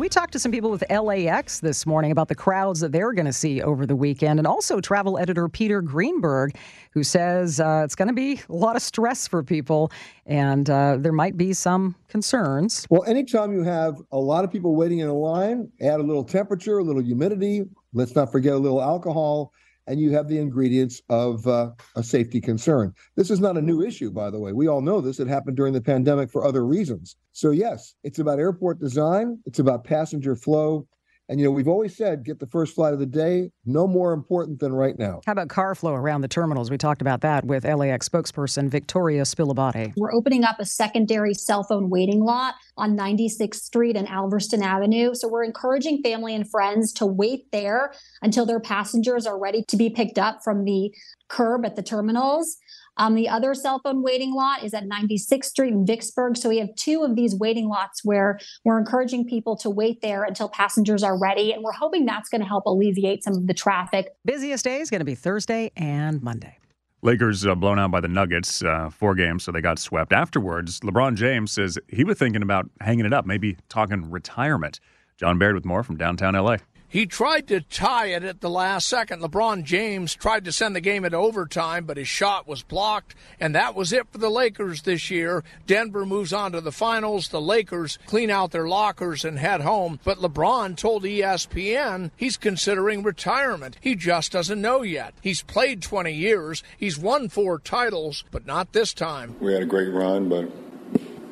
We talked to some people with LAX this morning about the crowds that they're going to see over the weekend, and also travel editor Peter Greenberg, who says uh, it's going to be a lot of stress for people and uh, there might be some concerns. Well, anytime you have a lot of people waiting in a line, add a little temperature, a little humidity, let's not forget a little alcohol and you have the ingredients of uh, a safety concern. This is not a new issue, by the way. We all know this. It happened during the pandemic for other reasons. So, yes, it's about airport design, it's about passenger flow, and you know, we've always said get the first flight of the day, no more important than right now. How about car flow around the terminals? We talked about that with LAX spokesperson Victoria Spilabate. We're opening up a secondary cell phone waiting lot on 96th Street and Alverston Avenue. So we're encouraging family and friends to wait there until their passengers are ready to be picked up from the curb at the terminals. Um, the other cell phone waiting lot is at 96th Street in Vicksburg. So we have two of these waiting lots where we're encouraging people to wait there until passengers are ready. And we're hoping that's going to help alleviate some of the traffic. Busiest day is going to be Thursday and Monday. Lakers uh, blown out by the Nuggets, uh, four games, so they got swept. Afterwards, LeBron James says he was thinking about hanging it up, maybe talking retirement. John Baird with more from downtown LA. He tried to tie it at the last second. LeBron James tried to send the game into overtime, but his shot was blocked, and that was it for the Lakers this year. Denver moves on to the finals. The Lakers clean out their lockers and head home, but LeBron told ESPN he's considering retirement. He just doesn't know yet. He's played 20 years, he's won four titles, but not this time. We had a great run, but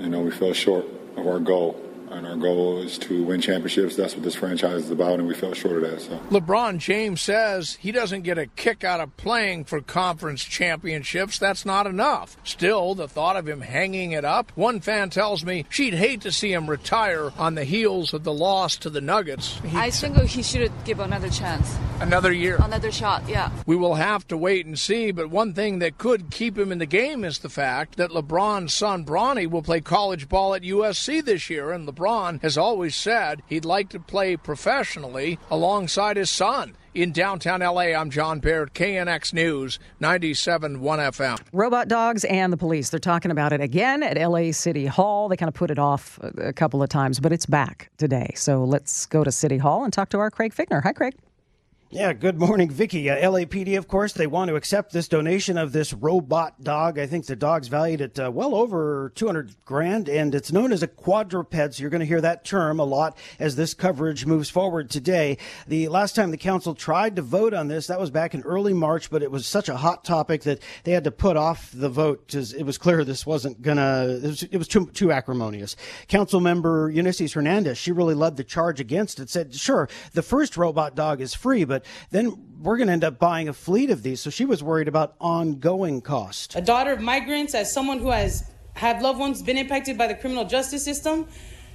you know, we fell short of our goal and our goal is to win championships. That's what this franchise is about, and we fell short of that. So LeBron James says he doesn't get a kick out of playing for conference championships. That's not enough. Still, the thought of him hanging it up. One fan tells me she'd hate to see him retire on the heels of the loss to the Nuggets. He'd I think he should give another chance. Another year. Another shot, yeah. We will have to wait and see, but one thing that could keep him in the game is the fact that LeBron's son Bronny will play college ball at USC this year, and LeBron LeBron has always said he'd like to play professionally alongside his son. In downtown LA, I'm John Baird, KNX News, 97.1 FM. Robot dogs and the police. They're talking about it again at LA City Hall. They kind of put it off a couple of times, but it's back today. So let's go to City Hall and talk to our Craig Fiegener. Hi, Craig. Yeah, good morning, Vicky. Uh, LAPD, of course, they want to accept this donation of this robot dog. I think the dog's valued at uh, well over 200 grand, and it's known as a quadruped. So you're going to hear that term a lot as this coverage moves forward today. The last time the council tried to vote on this, that was back in early March, but it was such a hot topic that they had to put off the vote because it was clear this wasn't. It was, it was too too acrimonious. Council member Eunisses Hernandez, she really led the charge against it. Said, sure, the first robot dog is free, but then we're going to end up buying a fleet of these. So she was worried about ongoing cost. A daughter of migrants, as someone who has had loved ones been impacted by the criminal justice system,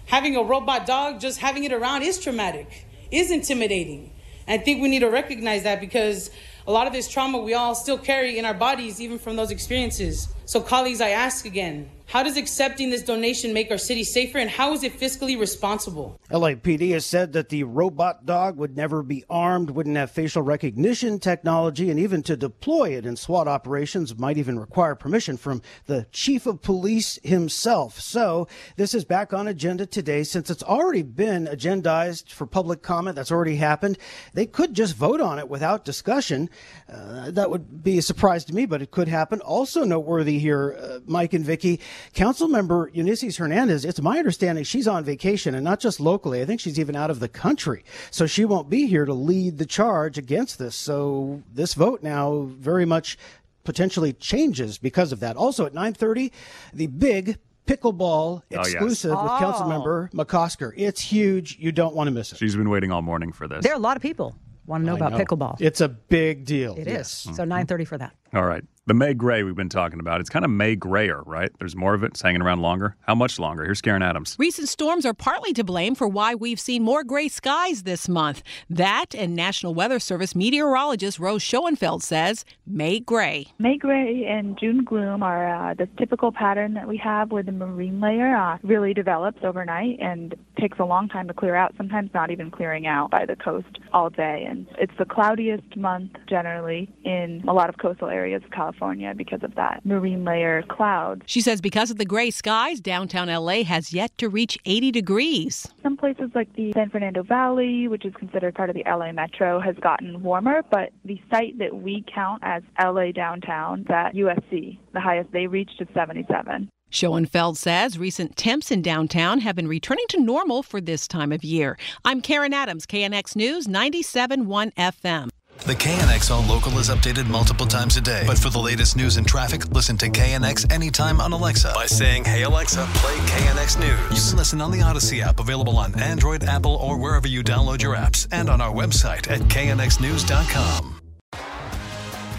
having a robot dog, just having it around is traumatic, is intimidating. And I think we need to recognize that because a lot of this trauma we all still carry in our bodies, even from those experiences. So, colleagues, I ask again how does accepting this donation make our city safer and how is it fiscally responsible? LAPD has said that the robot dog would never be armed, wouldn't have facial recognition technology, and even to deploy it in SWAT operations might even require permission from the chief of police himself. So this is back on agenda today since it's already been agendized for public comment. That's already happened. They could just vote on it without discussion. Uh, that would be a surprise to me, but it could happen. Also noteworthy here, uh, Mike and Vicky, Councilmember Eunisses Hernandez, it's my understanding she's on vacation and not just locally. I think she's even out of the country. So she won't be here to lead the charge against this. So this vote now very much potentially changes because of that. Also at 9:30, the big pickleball exclusive oh, yes. with oh. Councilmember McOsker. It's huge. You don't want to miss it. She's been waiting all morning for this. There are a lot of people want to know I about know. pickleball. It's a big deal. It yes. is. So 9:30 for that. All right. The May Gray we've been talking about. It's kind of May grayer, right? There's more of it. It's hanging around longer. How much longer? Here's Karen Adams. Recent storms are partly to blame for why we've seen more gray skies this month. That and National Weather Service meteorologist Rose Schoenfeld says May gray. May gray and June gloom are uh, the typical pattern that we have where the marine layer uh, really develops overnight and takes a long time to clear out, sometimes not even clearing out by the coast all day. And it's the cloudiest month generally in a lot of coastal areas of California. Because of that marine layer cloud. She says because of the gray skies, downtown LA has yet to reach 80 degrees. Some places like the San Fernando Valley, which is considered part of the LA metro, has gotten warmer, but the site that we count as LA downtown, that USC, the highest they reached is 77. Schoenfeld says recent temps in downtown have been returning to normal for this time of year. I'm Karen Adams, KNX News 97.1 FM. The KNX All Local is updated multiple times a day. But for the latest news and traffic, listen to KNX anytime on Alexa by saying, Hey Alexa, play KNX News. You can listen on the Audacy app, available on Android, Apple, or wherever you download your apps, and on our website at knxnews.com.